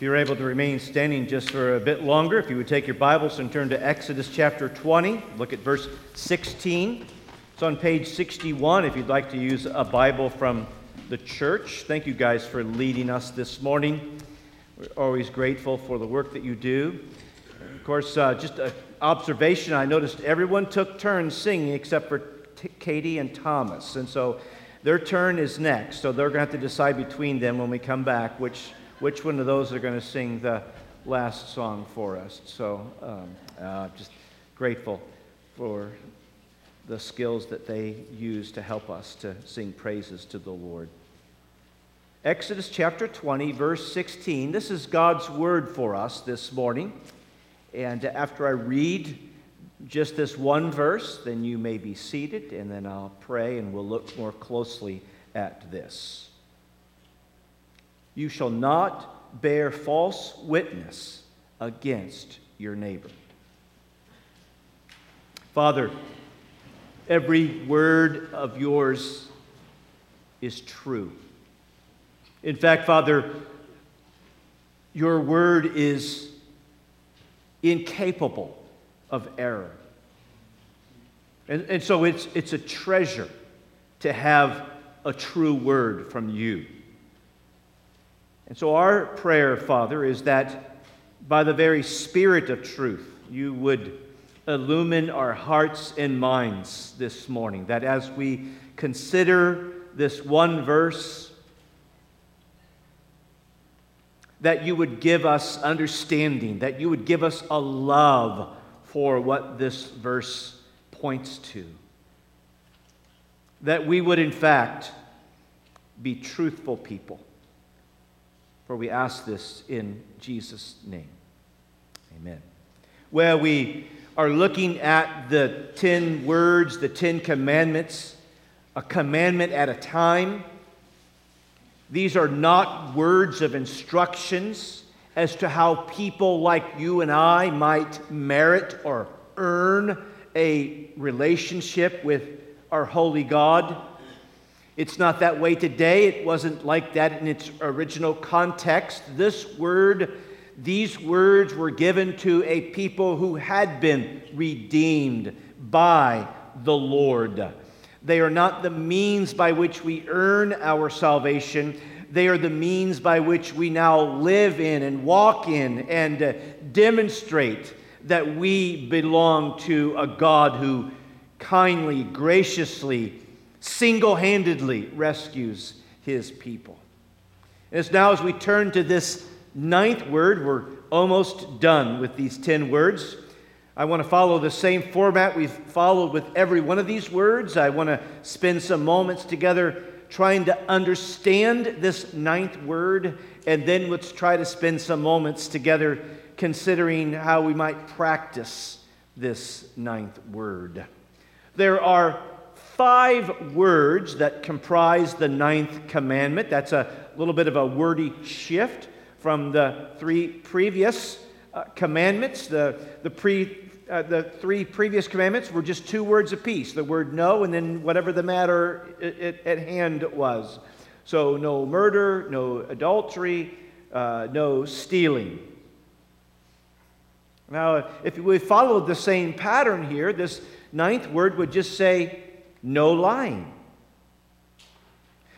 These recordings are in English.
If you're able to remain standing just for a bit longer, if you would take your Bibles and turn to Exodus chapter 20, look at verse 16. It's on page 61 if you'd like to use a Bible from the church. Thank you guys for leading us this morning. We're always grateful for the work that you do. Of course, uh, just an observation I noticed everyone took turns singing except for T- Katie and Thomas. And so their turn is next. So they're going to have to decide between them when we come back which, which one of those are going to sing the last song for us. So um, uh, just grateful for the skills that they use to help us to sing praises to the Lord. Exodus chapter 20, verse 16. This is God's word for us this morning. And after I read just this one verse, then you may be seated, and then I'll pray and we'll look more closely at this. You shall not bear false witness against your neighbor. Father, every word of yours is true. In fact, Father, your word is incapable of error. And, and so it's, it's a treasure to have a true word from you. And so our prayer, Father, is that by the very Spirit of truth, you would illumine our hearts and minds this morning. That as we consider this one verse, that you would give us understanding, that you would give us a love for what this verse points to. That we would, in fact, be truthful people. For we ask this in Jesus' name. Amen. Where we are looking at the 10 words, the 10 commandments, a commandment at a time. These are not words of instructions as to how people like you and I might merit or earn a relationship with our holy God. It's not that way today. It wasn't like that in its original context. This word, these words were given to a people who had been redeemed by the Lord. They are not the means by which we earn our salvation. They are the means by which we now live in and walk in and uh, demonstrate that we belong to a God who kindly, graciously, single handedly rescues his people. And it's now as we turn to this ninth word, we're almost done with these 10 words. I want to follow the same format we've followed with every one of these words. I want to spend some moments together trying to understand this ninth word, and then let's try to spend some moments together considering how we might practice this ninth word. There are five words that comprise the ninth commandment. That's a little bit of a wordy shift from the three previous uh, commandments. The, the pre uh, the three previous commandments were just two words apiece the word no, and then whatever the matter it, at hand was. So, no murder, no adultery, uh, no stealing. Now, if we followed the same pattern here, this ninth word would just say no lying.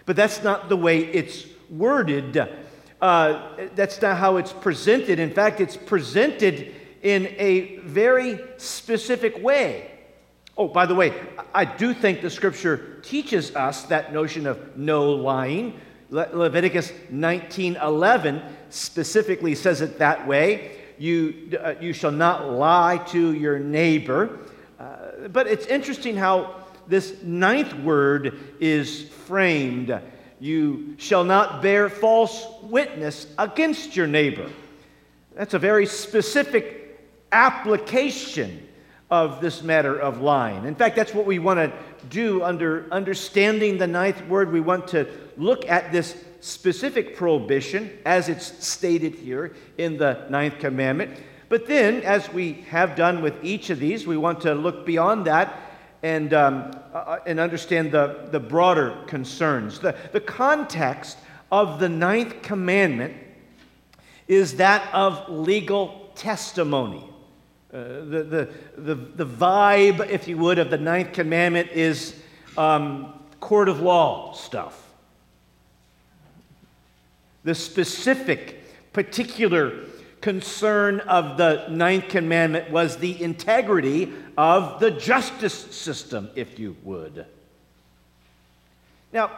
But that's not the way it's worded. Uh, that's not how it's presented. In fact, it's presented in a very specific way. Oh, by the way, I do think the scripture teaches us that notion of no lying. Le- Leviticus 19:11 specifically says it that way. You, uh, you shall not lie to your neighbor. Uh, but it's interesting how this ninth word is framed. You shall not bear false witness against your neighbor. That's a very specific application of this matter of lying. In fact, that's what we want to do under understanding the ninth word. We want to look at this specific prohibition as it's stated here in the ninth commandment. But then, as we have done with each of these, we want to look beyond that and, um, uh, and understand the, the broader concerns. The, the context of the ninth commandment is that of legal testimony. Uh, the, the, the, the vibe, if you would, of the ninth commandment is um, court of law stuff. The specific, particular concern of the ninth commandment was the integrity of the justice system, if you would. Now,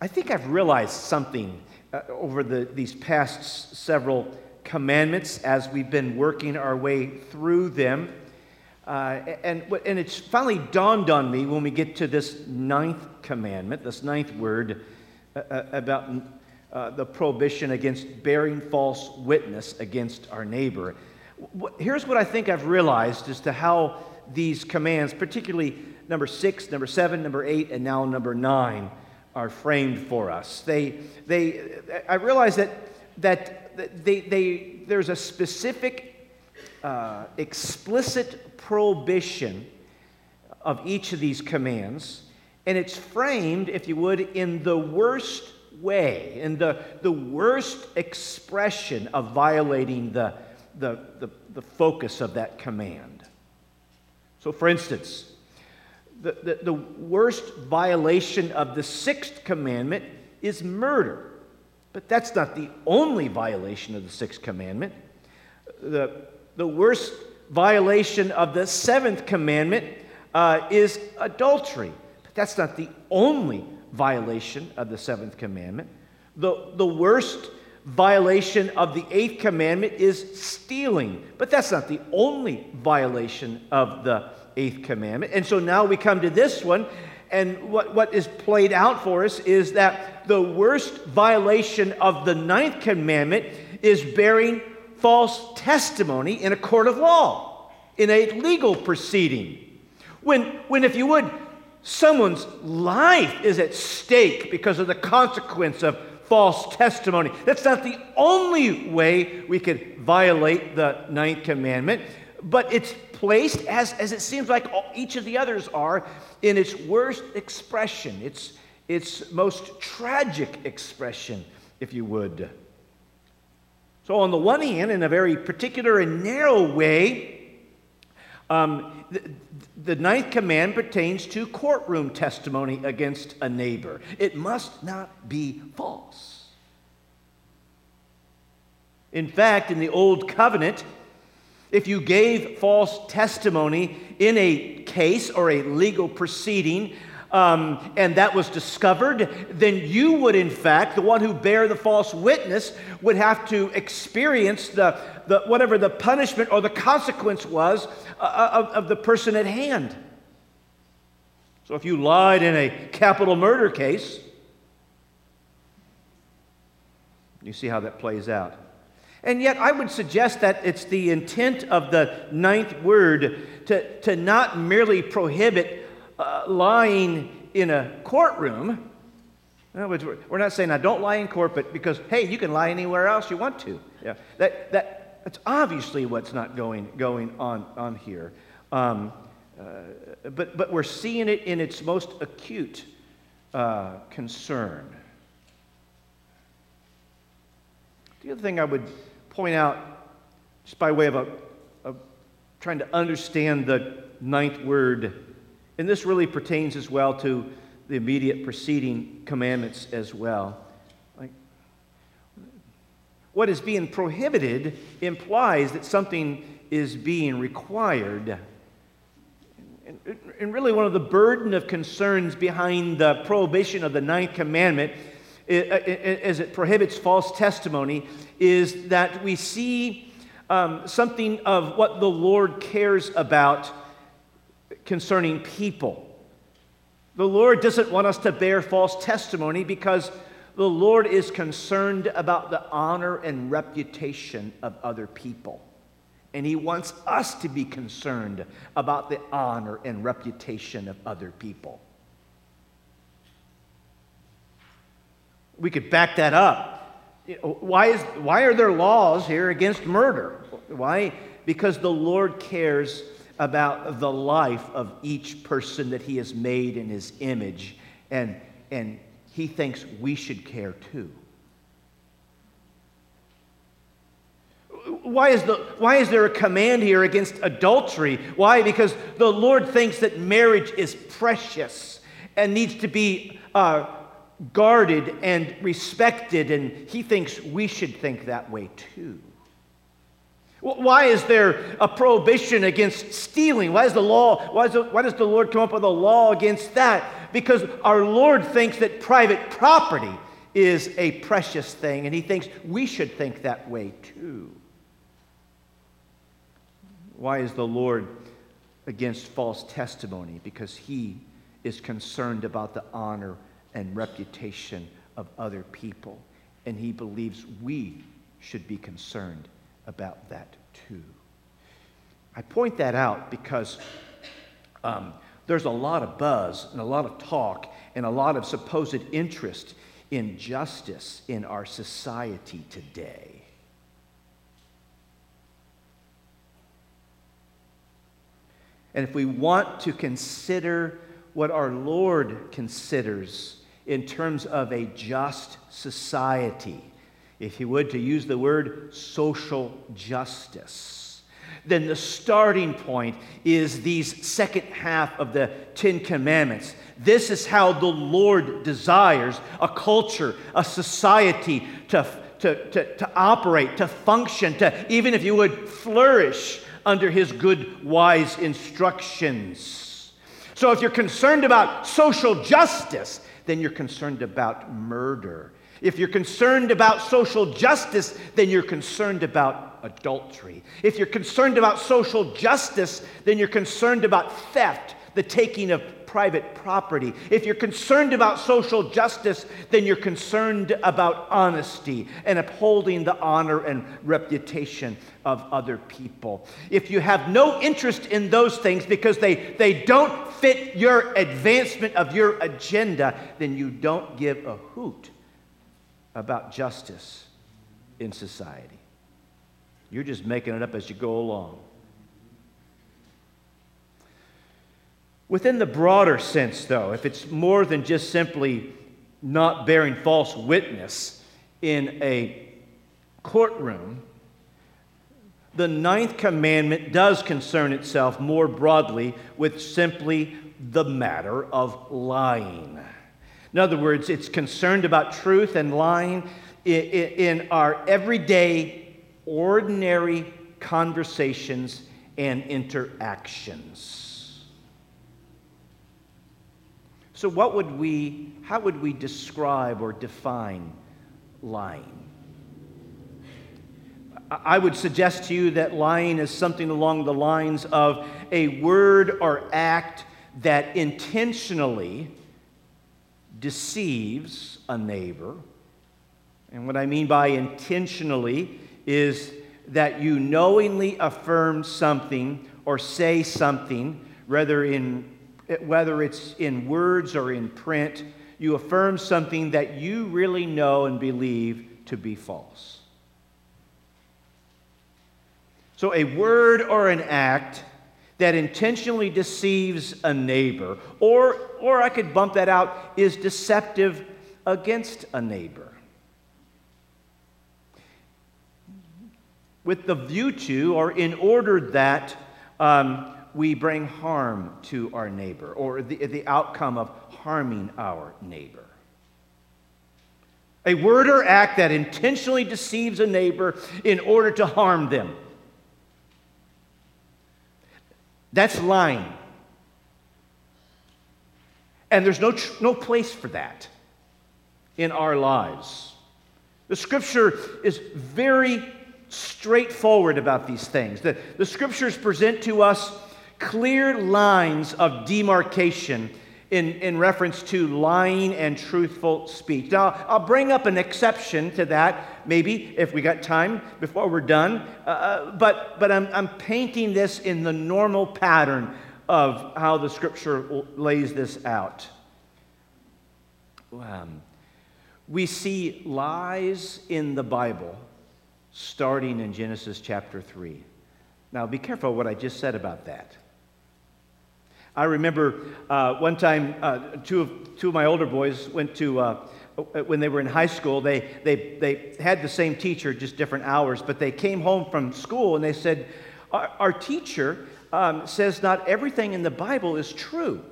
I think I've realized something uh, over the, these past several commandments as we've been working our way through them. Uh, and, and it's finally dawned on me when we get to this ninth commandment, this ninth word uh, uh about uh, the prohibition against bearing false witness against our neighbor. Here's what I think I've realized as to how these commands, particularly number six, number seven, number eight, and now number nine, are framed for us. They, they, I realize that, that they, they, there's a specific, uh, explicit prohibition of each of these commands, and it's framed, if you would, in the worst way, in the, the worst expression of violating the, the, the, the focus of that command. So, for instance, the, the, the worst violation of the sixth commandment is murder. But that's not the only violation of the sixth commandment. The, the worst violation of the seventh commandment uh, is adultery. But that's not the only violation of the seventh commandment. The, the worst violation of the eighth commandment is stealing. But that's not the only violation of the eighth commandment. And so now we come to this one, and what, what is played out for us is that the worst violation of the ninth commandment is bearing false testimony in a court of law, in a legal proceeding. When, when if you would, someone's life is at stake because of the consequence of false testimony. That's not the only way we could violate the ninth commandment, but it's placed, as, as it seems like all, each of the others are, in its worst expression, its, its most tragic expression, if you would. So, on the one hand, in a very particular and narrow way, um, the, the ninth command pertains to courtroom testimony against a neighbor. It must not be false. In fact, in the Old Covenant, if you gave false testimony in a case or a legal proceeding, um, and that was discovered, then you would, in fact, the one who bear the false witness, would have to experience the, the whatever the punishment or the consequence was uh, of, of the person at hand. So if you lied in a capital murder case, you see how that plays out. And yet, I would suggest that it's the intent of the ninth word to, to not merely prohibit uh, lying in a courtroom. In other words, we're not saying, now don't lie in court, but because, hey, you can lie anywhere else you want to. Yeah, that, that, that's obviously what's not going, going on, on here. Um, uh, but, but we're seeing it in its most acute uh, concern. The other thing I would point out, just by way of, a, of trying to understand the ninth word, and this really pertains as well to the immediate preceding commandments as well. Like, what is being prohibited implies that something is being required. And, and really, one of the burden of concerns behind the prohibition of the ninth commandment as it prohibits false testimony is that we see um, something of what the Lord cares about concerning people. The Lord doesn't want us to bear false testimony because the Lord is concerned about the honor and reputation of other people. And He wants us to be concerned about the honor and reputation of other people. We could back that up. Why, is, why are there laws here against murder? Why? Because the Lord cares about the life of each person that he has made in his image. And, and he thinks we should care too. Why is, the, why is there a command here against adultery? Why? Because the Lord thinks that marriage is precious and needs to be uh, guarded and respected, and He thinks we should think that way too. Why is there a prohibition against stealing? Why is the law, why, the, why does the Lord come up with a law against that? Because our Lord thinks that private property is a precious thing, and He thinks we should think that way too. Why is the Lord against false testimony? Because He is concerned about the honor and reputation of other people, and He believes we should be concerned about that too. I point that out because um, there's a lot of buzz and a lot of talk and a lot of supposed interest in justice in our society today. And if we want to consider what our Lord considers in terms of a just society, if you would, to use the word social justice, then the starting point is these second half of the Ten Commandments. This is how the Lord desires a culture, a society to, to, to, to operate, to function, to even if you would flourish under His good, wise instructions. So if you're concerned about social justice, then you're concerned about murder if you're concerned about social justice, then you're concerned about adultery. If you're concerned about social justice, then you're concerned about theft, the taking of private property. If you're concerned about social justice, then you're concerned about honesty and upholding the honor and reputation of other people. If you have no interest in those things because they, they don't fit your advancement of your agenda, then you don't give a hoot about justice in society. You're just making it up as you go along. Within the broader sense, though, if it's more than just simply not bearing false witness in a courtroom, the ninth commandment does concern itself more broadly with simply the matter of lying. In other words, it's concerned about truth and lying in our everyday, ordinary conversations and interactions. So, what would we, how would we describe or define lying? I would suggest to you that lying is something along the lines of a word or act that intentionally deceives a neighbor. And what I mean by intentionally is that you knowingly affirm something or say something, whether, in, whether it's in words or in print, you affirm something that you really know and believe to be false. So, a word or an act that intentionally deceives a neighbor, or, or I could bump that out, is deceptive against a neighbor. With the view to, or in order that um, we bring harm to our neighbor, or the, the outcome of harming our neighbor. A word or act that intentionally deceives a neighbor in order to harm them. That's lying. And there's no, tr- no place for that in our lives. The scripture is very straightforward about these things. The, the scriptures present to us clear lines of demarcation in, in reference to lying and truthful speech. Now, I'll bring up an exception to that, maybe if we got time before we're done. Uh, uh, but but I'm, I'm painting this in the normal pattern of how the scripture lays this out. Um, we see lies in the Bible starting in Genesis chapter 3. Now, be careful what I just said about that. I remember uh, one time uh, two, of, two of my older boys went to uh, when they were in high school, they, they, they had the same teacher, just different hours, but they came home from school and they said, Our, our teacher um, says not everything in the Bible is true.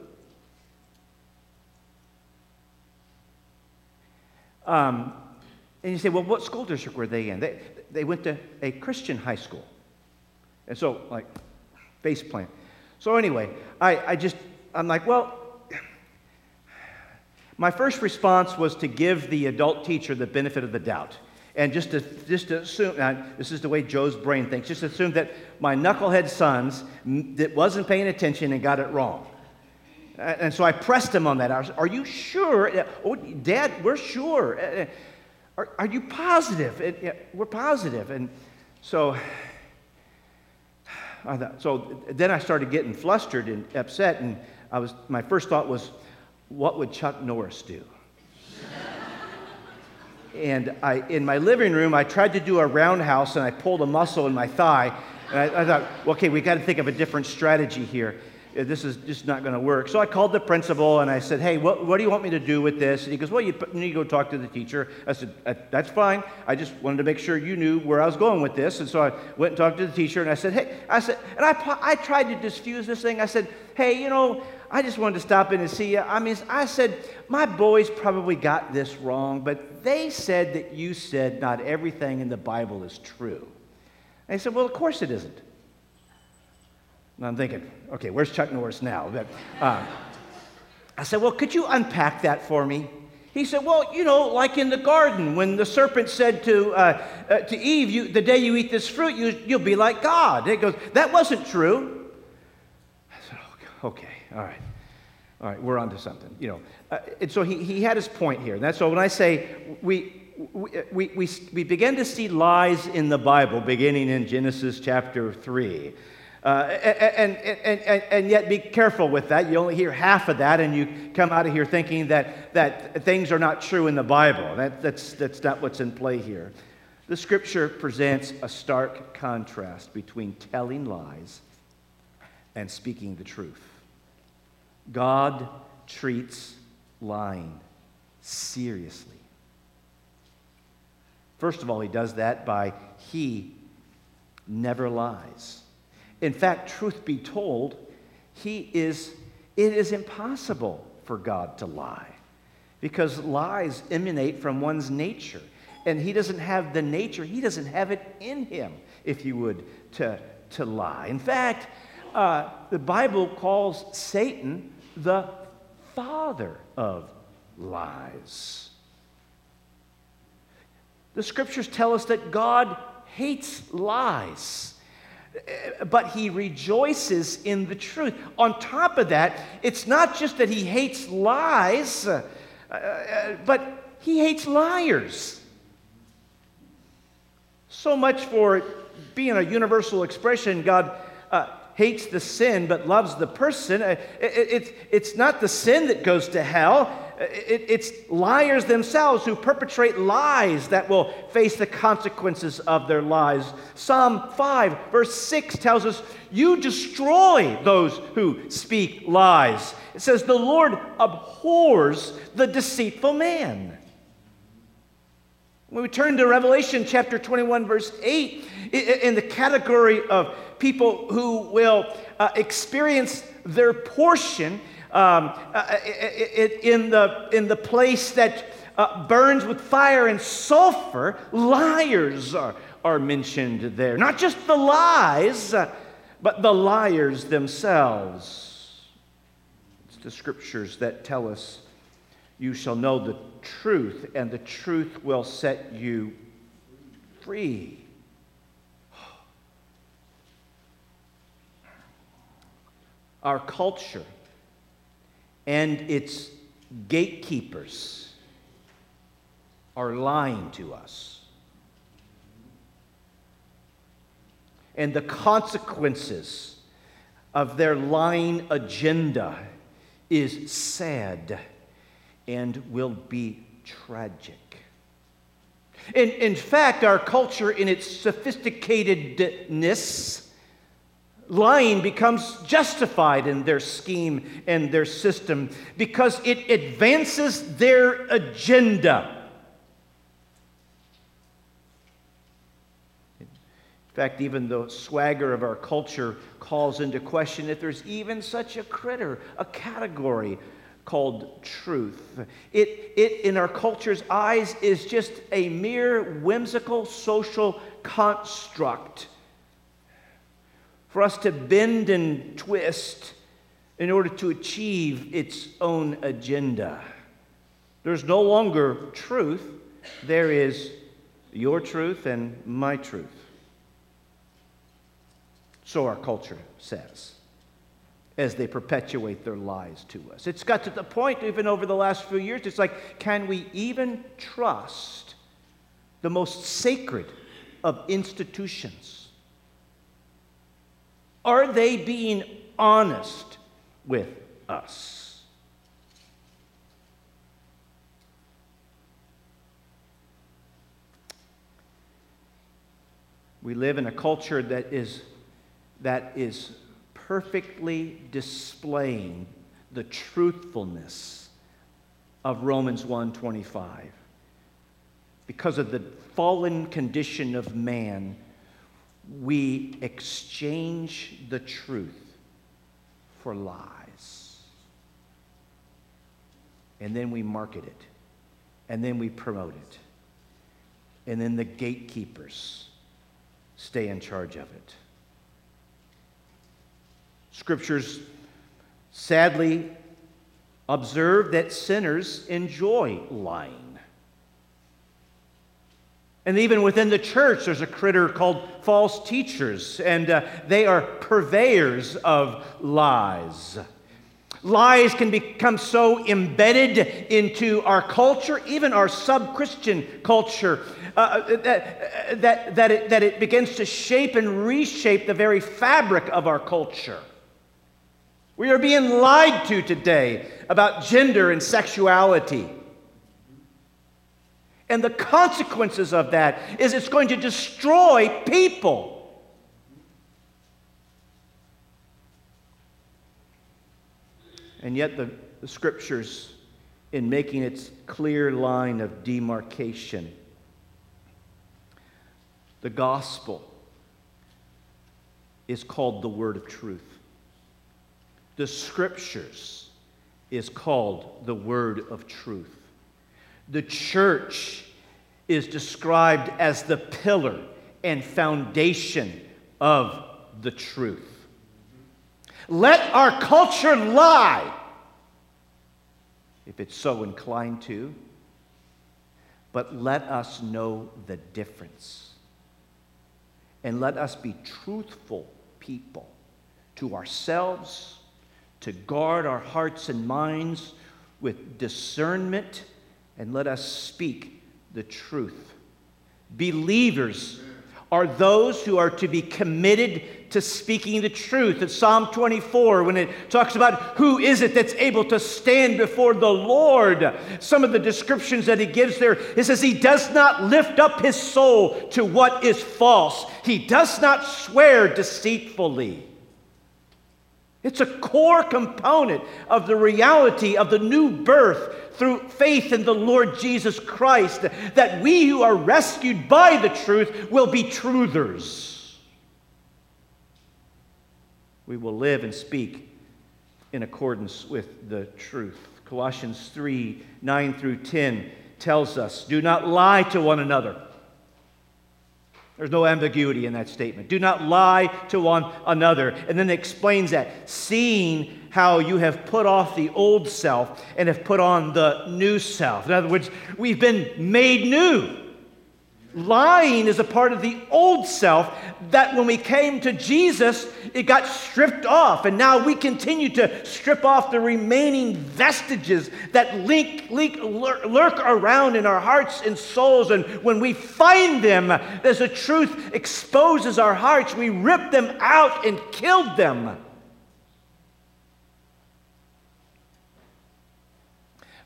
Um, and you say, well, what school district were they in? They, they went to a Christian high school. And so, like, face plant. So, anyway, I, I just, I'm like, well, my first response was to give the adult teacher the benefit of the doubt. And just to, just to assume, this is the way Joe's brain thinks, just assume that my knucklehead sons that wasn't paying attention and got it wrong. And so I pressed him on that. I was, are you sure? Oh, Dad, we're sure. Uh, uh, are, are you positive? We're positive. And so, I thought, so then I started getting flustered and upset. And I was, my first thought was, what would Chuck Norris do? and I, in my living room, I tried to do a roundhouse and I pulled a muscle in my thigh. And I, I thought, okay, we got to think of a different strategy here. This is just not going to work. So I called the principal and I said, hey, what, what do you want me to do with this? And he goes, well, you need to go talk to the teacher. I said, uh, that's fine. I just wanted to make sure you knew where I was going with this. And so I went and talked to the teacher and I said, hey, I said, and I, I tried to diffuse this thing. I said, hey, you know, I just wanted to stop in and see you. I mean, I said, my boys probably got this wrong, but they said that you said not everything in the Bible is true. And he said, well, of course it isn't. And I'm thinking, okay, where's Chuck Norris now? But, uh, I said, well, could you unpack that for me? He said, well, you know, like in the garden, when the serpent said to, uh, uh, to Eve, you, the day you eat this fruit, you, you'll be like God. He goes, that wasn't true. I said, okay, all right. All right, we're on to something, you know. Uh, and so he, he had his point here. And that's so when I say we, we, we, we, we begin to see lies in the Bible beginning in Genesis chapter 3. Uh, and, and, and, and yet be careful with that. You only hear half of that, and you come out of here thinking that, that things are not true in the Bible. That, that's, that's not what's in play here. The scripture presents a stark contrast between telling lies and speaking the truth. God treats lying seriously. First of all, he does that by he never lies. In fact, truth be told, he is, it is impossible for God to lie because lies emanate from one's nature. And he doesn't have the nature, he doesn't have it in him, if you would, to, to lie. In fact, uh, the Bible calls Satan the father of lies. The scriptures tell us that God hates lies but he rejoices in the truth. On top of that, it's not just that he hates lies, uh, uh, but he hates liars. So much for being a universal expression, God uh, hates the sin but loves the person. Uh, it, it, it's not the sin that goes to hell, it, it's liars themselves who perpetrate lies that will face the consequences of their lies. Psalm 5, verse 6 tells us, You destroy those who speak lies. It says, The Lord abhors the deceitful man. When we turn to Revelation chapter 21, verse 8, in the category of people who will uh, experience their portion um, uh, uh in, the, in the place that uh, burns with fire and sulfur, liars are, are mentioned there. Not just the lies, uh, but the liars themselves. It's the scriptures that tell us you shall know the truth, and the truth will set you free. Our culture and its gatekeepers are lying to us. And the consequences of their lying agenda is sad and will be tragic. In, in fact, our culture, in its sophisticatedness, lying becomes justified in their scheme and their system because it advances their agenda. In fact, even the swagger of our culture calls into question if there's even such a critter, a category called truth. It, it, in our culture's eyes, is just a mere whimsical social construct for us to bend and twist in order to achieve its own agenda. There's no longer truth, there is your truth and my truth. So our culture says as they perpetuate their lies to us. It's got to the point, even over the last few years, it's like, can we even trust the most sacred of institutions? Are they being honest with us? We live in a culture that is that is perfectly displaying the truthfulness of Romans 1:25. Because of the fallen condition of man, we exchange the truth for lies. And then we market it. And then we promote it. And then the gatekeepers stay in charge of it. Scriptures sadly observe that sinners enjoy lying. And even within the church, there's a critter called false teachers, and uh, they are purveyors of lies. Lies can become so embedded into our culture, even our sub Christian culture, uh, uh, that, that, that, it, that it begins to shape and reshape the very fabric of our culture. We are being lied to today about gender and sexuality. And the consequences of that is it's going to destroy people. And yet, the, the scriptures, in making its clear line of demarcation, the gospel is called the word of truth the scriptures is called the word of truth. The church is described as the pillar and foundation of the truth. Let our culture lie if it's so inclined to, but let us know the difference. And let us be truthful people to ourselves to guard our hearts and minds with discernment and let us speak the truth. Believers are those who are to be committed to speaking the truth. In Psalm 24, when it talks about who is it that's able to stand before the Lord, some of the descriptions that he gives there, it says, He does not lift up his soul to what is false, he does not swear deceitfully. It's a core component of the reality of the new birth through faith in the Lord Jesus Christ that we who are rescued by the truth will be truthers. We will live and speak in accordance with the truth. Colossians 3 9 through 10 tells us do not lie to one another there's no ambiguity in that statement. Do not lie to one another. And then it explains that, seeing how you have put off the old self and have put on the new self. In other words, we've been made new. Lying is a part of the old self that when we came to Jesus, it got stripped off. And now we continue to strip off the remaining vestiges that link, link, lurk around in our hearts and souls. And when we find them, as the truth exposes our hearts, we rip them out and kill them.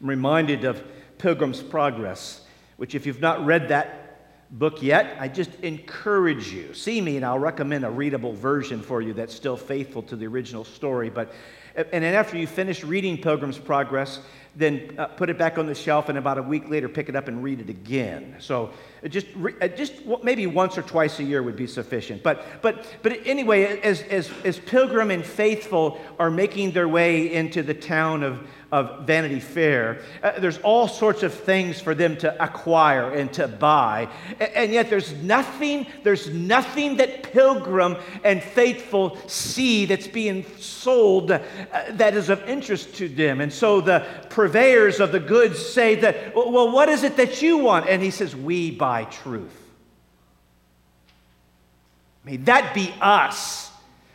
I'm reminded of Pilgrim's Progress, which, if you've not read that book yet, I just encourage you. See me, and I'll recommend a readable version for you that's still faithful to the original story. But and then after you finish reading Pilgrim's Progress, then uh, put it back on the shelf, and about a week later, pick it up and read it again. So just, re- just maybe once or twice a year would be sufficient. But, but, but anyway, as, as, as Pilgrim and Faithful are making their way into the town of, of Vanity Fair. Uh, there's all sorts of things for them to acquire and to buy. And, and yet there's nothing, there's nothing that Pilgrim and Faithful see that's being sold uh, that is of interest to them. And so the purveyors of the goods say that, well, what is it that you want? And he says, we buy truth. May that be us.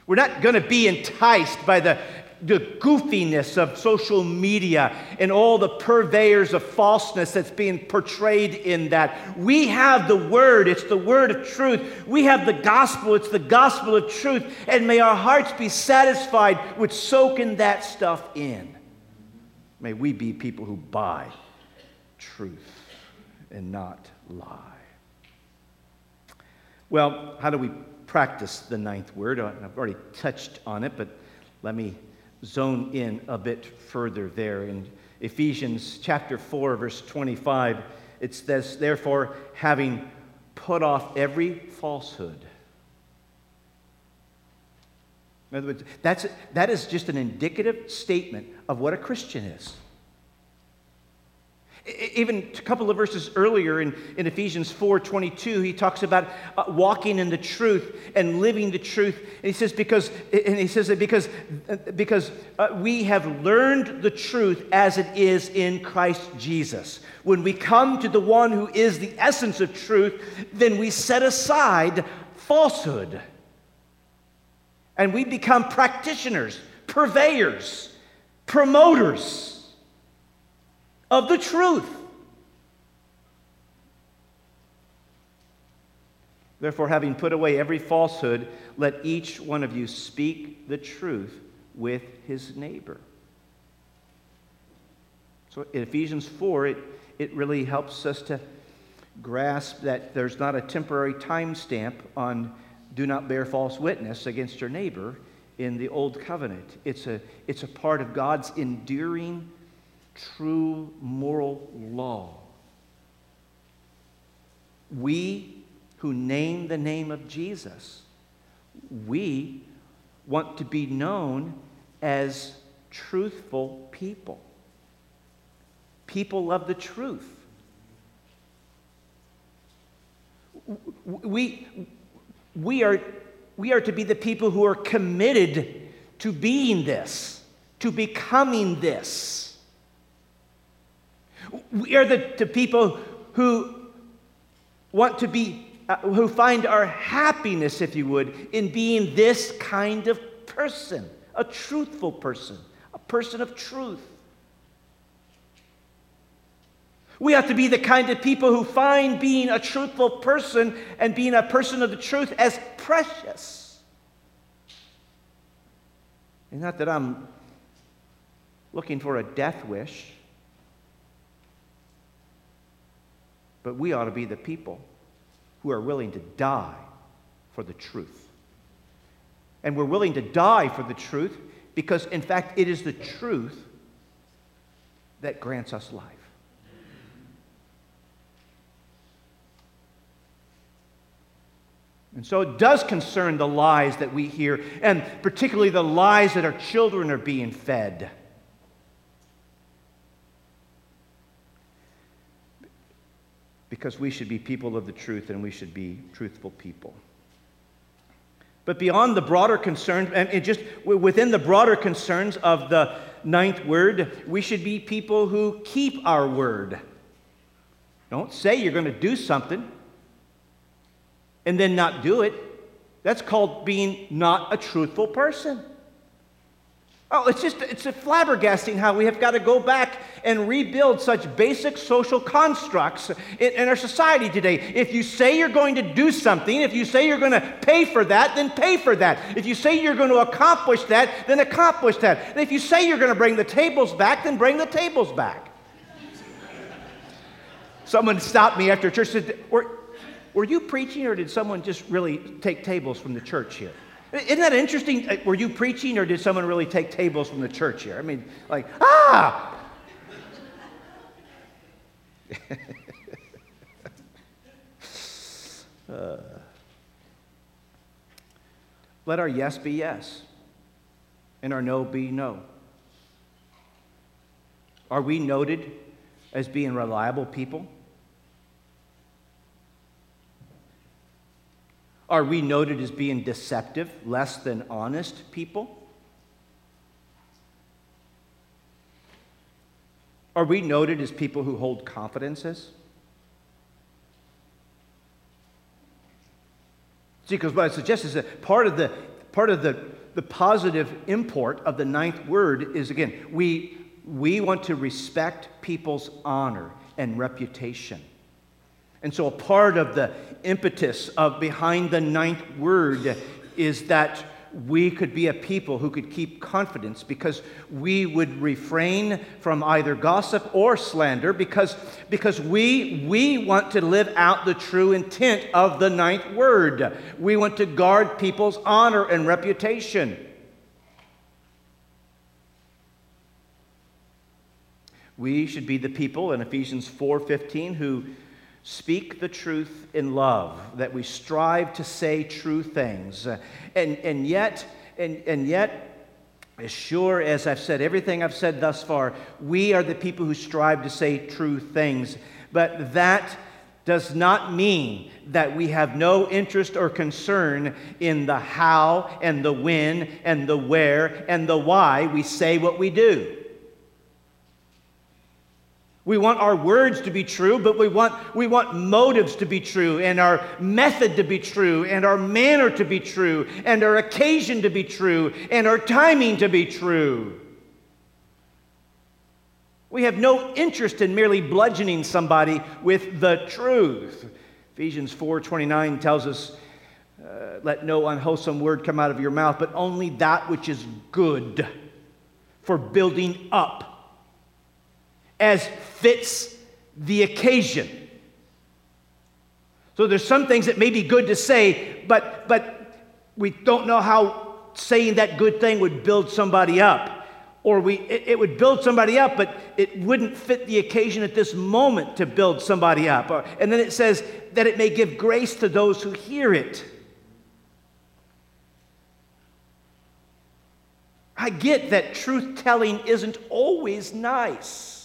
We're not going to be enticed by the the goofiness of social media and all the purveyors of falseness that's being portrayed in that. We have the word, it's the word of truth. We have the gospel, it's the gospel of truth. And may our hearts be satisfied with soaking that stuff in. May we be people who buy truth and not lie. Well, how do we practice the ninth word? Uh, I've already touched on it, but let me zone in a bit further there. In Ephesians chapter 4, verse 25, it says, Therefore, having put off every falsehood. In other words, that's, that is just an indicative statement of what a Christian is. Even a couple of verses earlier in, in Ephesians 4:22, he talks about uh, walking in the truth and living the truth. And he says, because, and he says that because, uh, because uh, we have learned the truth as it is in Christ Jesus. When we come to the one who is the essence of truth, then we set aside falsehood. And we become practitioners, purveyors, promoters of the truth. Therefore, having put away every falsehood, let each one of you speak the truth with his neighbor. So in Ephesians 4, it, it really helps us to grasp that there's not a temporary time stamp on do not bear false witness against your neighbor in the old covenant. It's a, it's a part of God's enduring true moral law. We who name the name of Jesus, we want to be known as truthful people. People love the truth. We, we, are, we are to be the people who are committed to being this, to becoming this. We are the, the people who want to be, uh, who find our happiness, if you would, in being this kind of person, a truthful person, a person of truth. We have to be the kind of people who find being a truthful person and being a person of the truth as precious. And not that I'm looking for a death wish. But we ought to be the people who are willing to die for the truth. And we're willing to die for the truth because, in fact, it is the truth that grants us life. And so it does concern the lies that we hear, and particularly the lies that our children are being fed. because we should be people of the truth and we should be truthful people. But beyond the broader concerns, and just within the broader concerns of the ninth word, we should be people who keep our word. Don't say you're going to do something and then not do it. That's called being not a truthful person. Oh, it's just, it's a flabbergasting how we have got to go back and rebuild such basic social constructs in, in, our society today. If you say you're going to do something, if you say you're going to pay for that, then pay for that. If you say you're going to accomplish that, then accomplish that. And if you say you're going to bring the tables back, then bring the tables back. Someone stopped me after church said, were you preaching or did someone just really take tables from the church here? Isn't that interesting? Uh, were you preaching or did someone really take tables from the church here? I mean, like, ah! uh, let our yes be yes and our no be no. Are we noted as being reliable people? Are we noted as being deceptive, less than honest people? Are we noted as people who hold confidences? See, because what I suggest is that part of the part of the, the positive import of the ninth word is again, we we want to respect people's honor and reputation. And so, a part of the impetus of behind the ninth word is that we could be a people who could keep confidence because we would refrain from either gossip or slander because, because we, we want to live out the true intent of the ninth word. We want to guard people's honor and reputation. We should be the people in Ephesians 4:15 who speak the truth in love, that we strive to say true things. And, and yet, and, and yet, as sure as I've said everything I've said thus far, we are the people who strive to say true things. But that does not mean that we have no interest or concern in the how and the when and the where and the why we say what we do. We want our words to be true, but we want, we want motives to be true, and our method to be true, and our manner to be true, and our occasion to be true, and our timing to be true. We have no interest in merely bludgeoning somebody with the truth. Ephesians 4:29 tells us, uh, "Let no unwholesome word come out of your mouth, but only that which is good for building up." As fits the occasion. So there's some things that may be good to say, but, but we don't know how saying that good thing would build somebody up. Or we, it, it would build somebody up, but it wouldn't fit the occasion at this moment to build somebody up. Or, and then it says that it may give grace to those who hear it. I get that truth telling isn't always nice.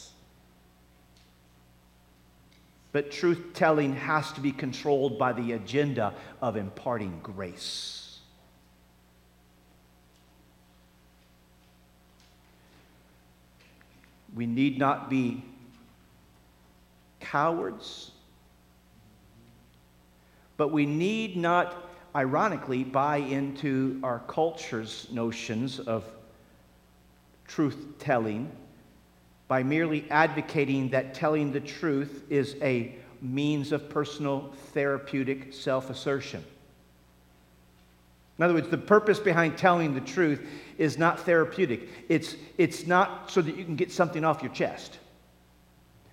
But truth telling has to be controlled by the agenda of imparting grace. We need not be cowards, but we need not, ironically, buy into our culture's notions of truth telling by merely advocating that telling the truth is a means of personal therapeutic self assertion. In other words, the purpose behind telling the truth is not therapeutic. It's, it's not so that you can get something off your chest.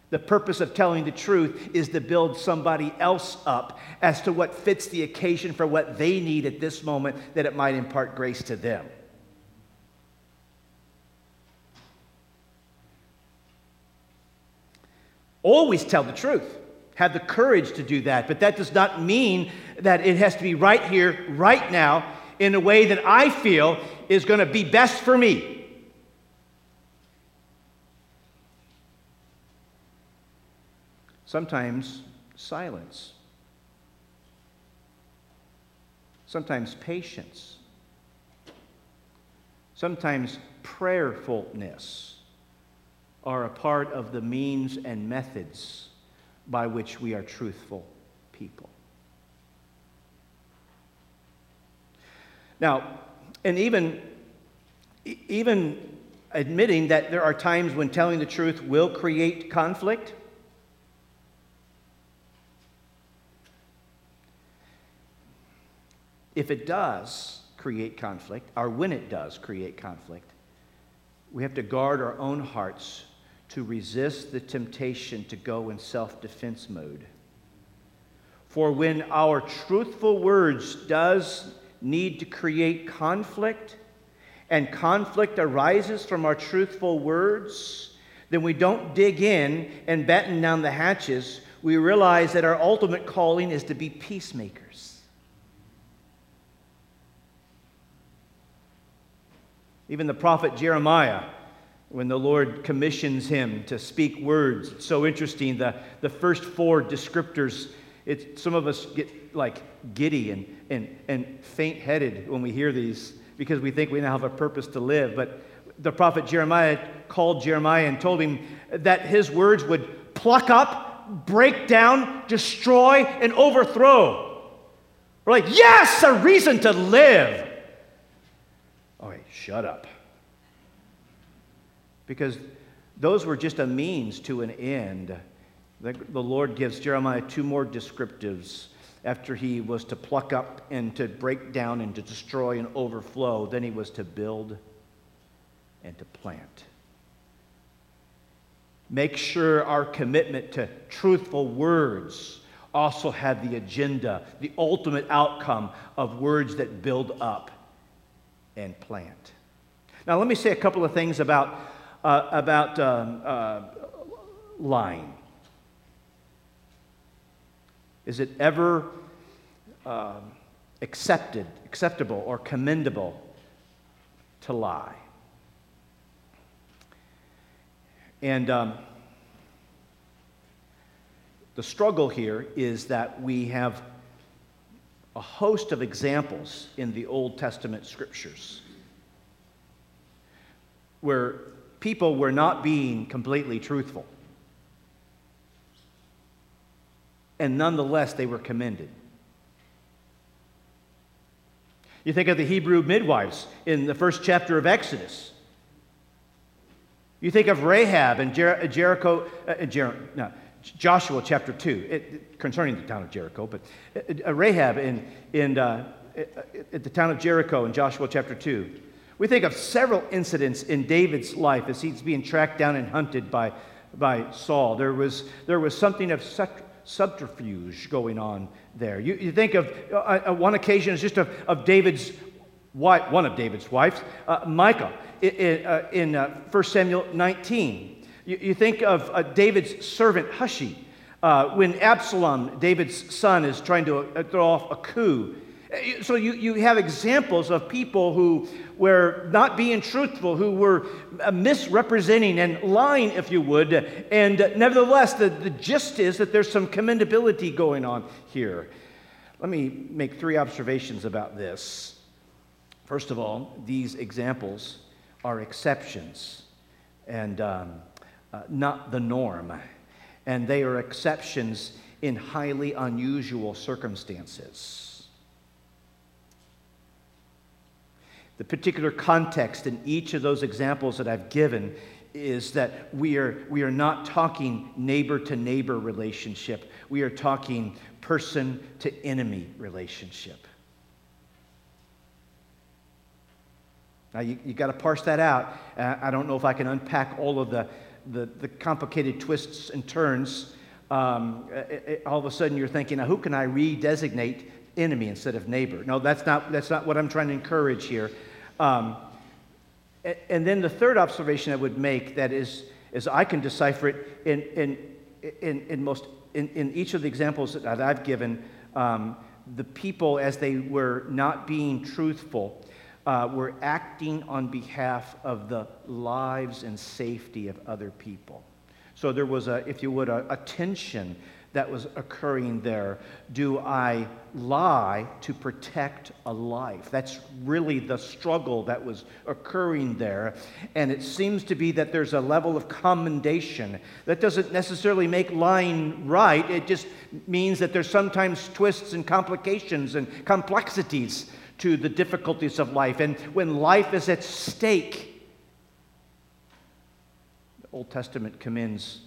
The purpose of telling the truth is to build somebody else up as to what fits the occasion for what they need at this moment that it might impart grace to them. Always tell the truth. Have the courage to do that. But that does not mean that it has to be right here, right now, in a way that I feel is going to be best for me. Sometimes silence. Sometimes patience. Sometimes prayerfulness are a part of the means and methods by which we are truthful people. Now, and even, even admitting that there are times when telling the truth will create conflict, if it does create conflict, or when it does create conflict, we have to guard our own hearts to resist the temptation to go in self defense mode. For when our truthful words does need to create conflict, and conflict arises from our truthful words, then we don't dig in and batten down the hatches. We realize that our ultimate calling is to be peacemakers. Even the prophet Jeremiah, when the Lord commissions him to speak words, it's so interesting. The, the first four descriptors some of us get like giddy and, and, and faint headed when we hear these because we think we now have a purpose to live. But the prophet Jeremiah called Jeremiah and told him that his words would pluck up, break down, destroy, and overthrow. We're like, yes, a reason to live. Oh, shut up. Because those were just a means to an end. The, the Lord gives Jeremiah two more descriptives after he was to pluck up and to break down and to destroy and overflow. Then he was to build and to plant. Make sure our commitment to truthful words also had the agenda, the ultimate outcome of words that build up and plant. Now, let me say a couple of things about, uh, about um, uh, lying. Is it ever uh, accepted, acceptable, or commendable to lie? And um, the struggle here is that we have a host of examples in the Old Testament scriptures where people were not being completely truthful. and nonetheless they were commended. You think of the Hebrew midwives in the first chapter of Exodus. You think of Rahab and Jer- Jericho, uh, Jer- no, Joshua chapter 2, it, concerning the town of Jericho, but uh, uh Rahab in, in, uh, at the town of Jericho in Joshua chapter 2. We think of several incidents in David's life as he's being tracked down and hunted by, by Saul. There was, there was something of such subterfuge going on there. You, you think of uh, uh, one occasion, it's just of, of David's wife, one of David's wives, uh, Michal, in, uh, in uh, 1 Samuel 19. You, you think of uh, David's servant Hushai, when Absalom, David's son, is trying to throw off a coup. So you, you have examples of people who were not being truthful, who were uh, misrepresenting and lying, if you would. And nevertheless, the, the gist is that there's some commendability going on here. Let me make three observations about this. First of all, these examples are exceptions and um, uh, not the norm. And they are exceptions in highly unusual circumstances. The particular context in each of those examples that I've given is that we are, we are not talking neighbor to neighbor relationship. We are talking person to enemy relationship. Now, you, you got to parse that out. Uh, I don't know if I can unpack all of the, the, the complicated twists and turns. Um, it, it, all of a sudden, you're thinking, who can I redesignate enemy instead of neighbor. No, that's not, that's not what I'm trying to encourage here. Um, and then the third observation I would make that is, is I can decipher it in, in, in, in most, in, in each of the examples that I've given, um, the people, as they were not being truthful, uh, were acting on behalf of the lives and safety of other people. So there was a, if you would, a, a tension that was occurring there. Do I lie to protect a life? That's really the struggle that was occurring there. And it seems to be that there's a level of commendation. That doesn't necessarily make lying right, it just means that there's sometimes twists and complications and complexities to the difficulties of life. And when life is at stake, the Old Testament commends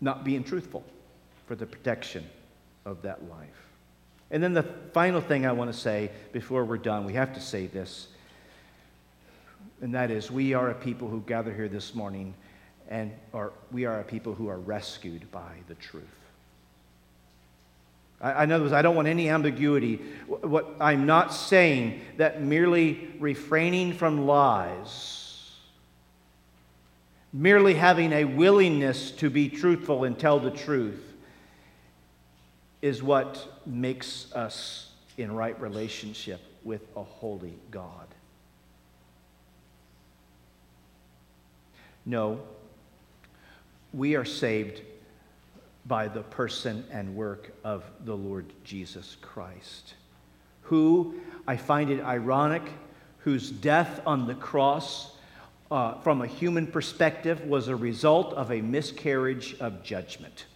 not being truthful for the protection of that life. And then the final thing I want to say before we're done, we have to say this, and that is we are a people who gather here this morning and or we are a people who are rescued by the truth. I, in other words, I don't want any ambiguity. What I'm not saying that merely refraining from lies, merely having a willingness to be truthful and tell the truth, is what makes us in right relationship with a holy God. No, we are saved by the person and work of the Lord Jesus Christ, who I find it ironic, whose death on the cross, uh, from a human perspective, was a result of a miscarriage of judgment,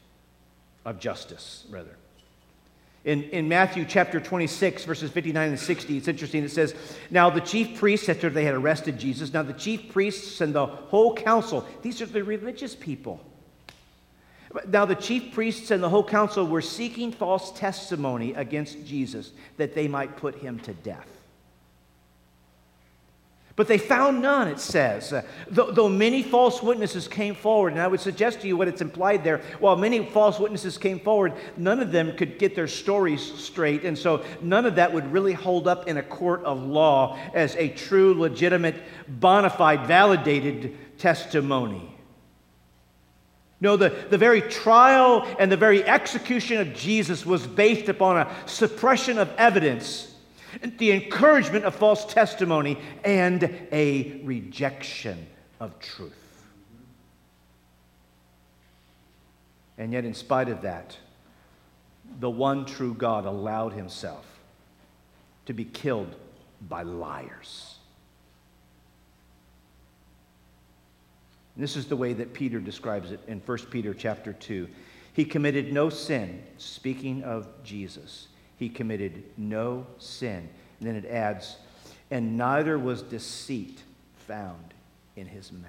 of justice, rather. In, in Matthew chapter 26, verses 59 and 60, it's interesting. It says, Now the chief priests, after they had arrested Jesus, now the chief priests and the whole council, these are the religious people. Now the chief priests and the whole council were seeking false testimony against Jesus that they might put him to death. But they found none, it says. Uh, though, many false witnesses came forward, and I would suggest to you what it's implied there. While many false witnesses came forward, none of them could get their stories straight, and so none of that would really hold up in a court of law as a true, legitimate, bona fide, validated testimony. No, the, the very trial and the very execution of Jesus was based upon a suppression of evidence the encouragement of false testimony, and a rejection of truth. And yet, in spite of that, the one true God allowed himself to be killed by liars. And this is the way that Peter describes it in 1 Peter chapter 2. He committed no sin, speaking of Jesus he committed no sin. And then it adds, and neither was deceit found in his mouth.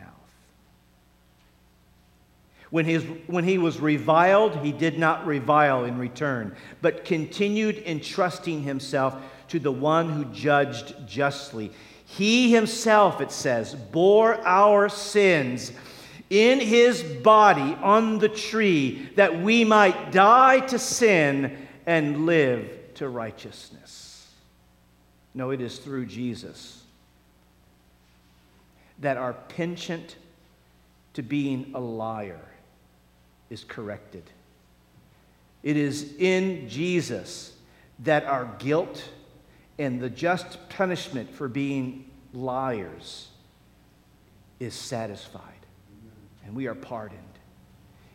When, his, when he was reviled, he did not revile in return, but continued entrusting himself to the one who judged justly. He himself, it says, bore our sins in his body on the tree that we might die to sin and live to righteousness. No, it is through Jesus that our penchant to being a liar is corrected. It is in Jesus that our guilt and the just punishment for being liars is satisfied, and we are pardoned.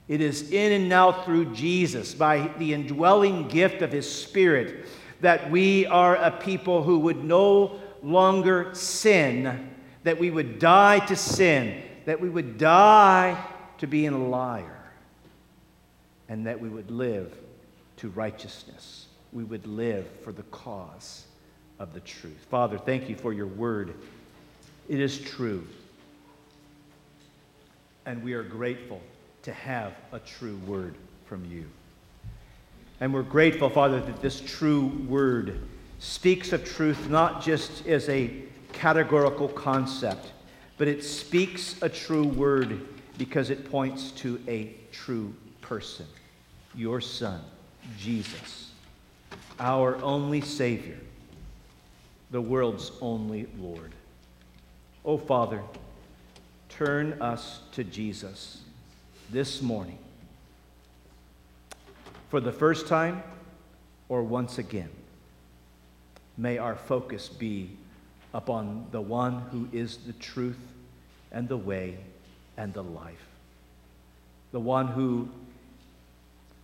It is in and now through Jesus, by the indwelling gift of His Spirit, that we are a people who would no longer sin, that we would die to sin, that we would die to being a liar, and that we would live to righteousness. We would live for the cause of the truth. Father, thank you for your word. It is true. And we are grateful to have a true word from you. And we're grateful, Father, that this true word speaks of truth not just as a categorical concept, but it speaks a true word because it points to a true person, your Son, Jesus, our only Savior, the world's only Lord. Oh, Father, turn us to Jesus this morning for the first time or once again. May our focus be upon the one who is the truth and the way and the life, the one who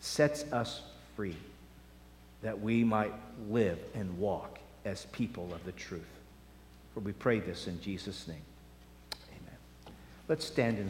sets us free that we might live and walk as people of the truth. For we pray this in Jesus' name. Amen. Let's stand and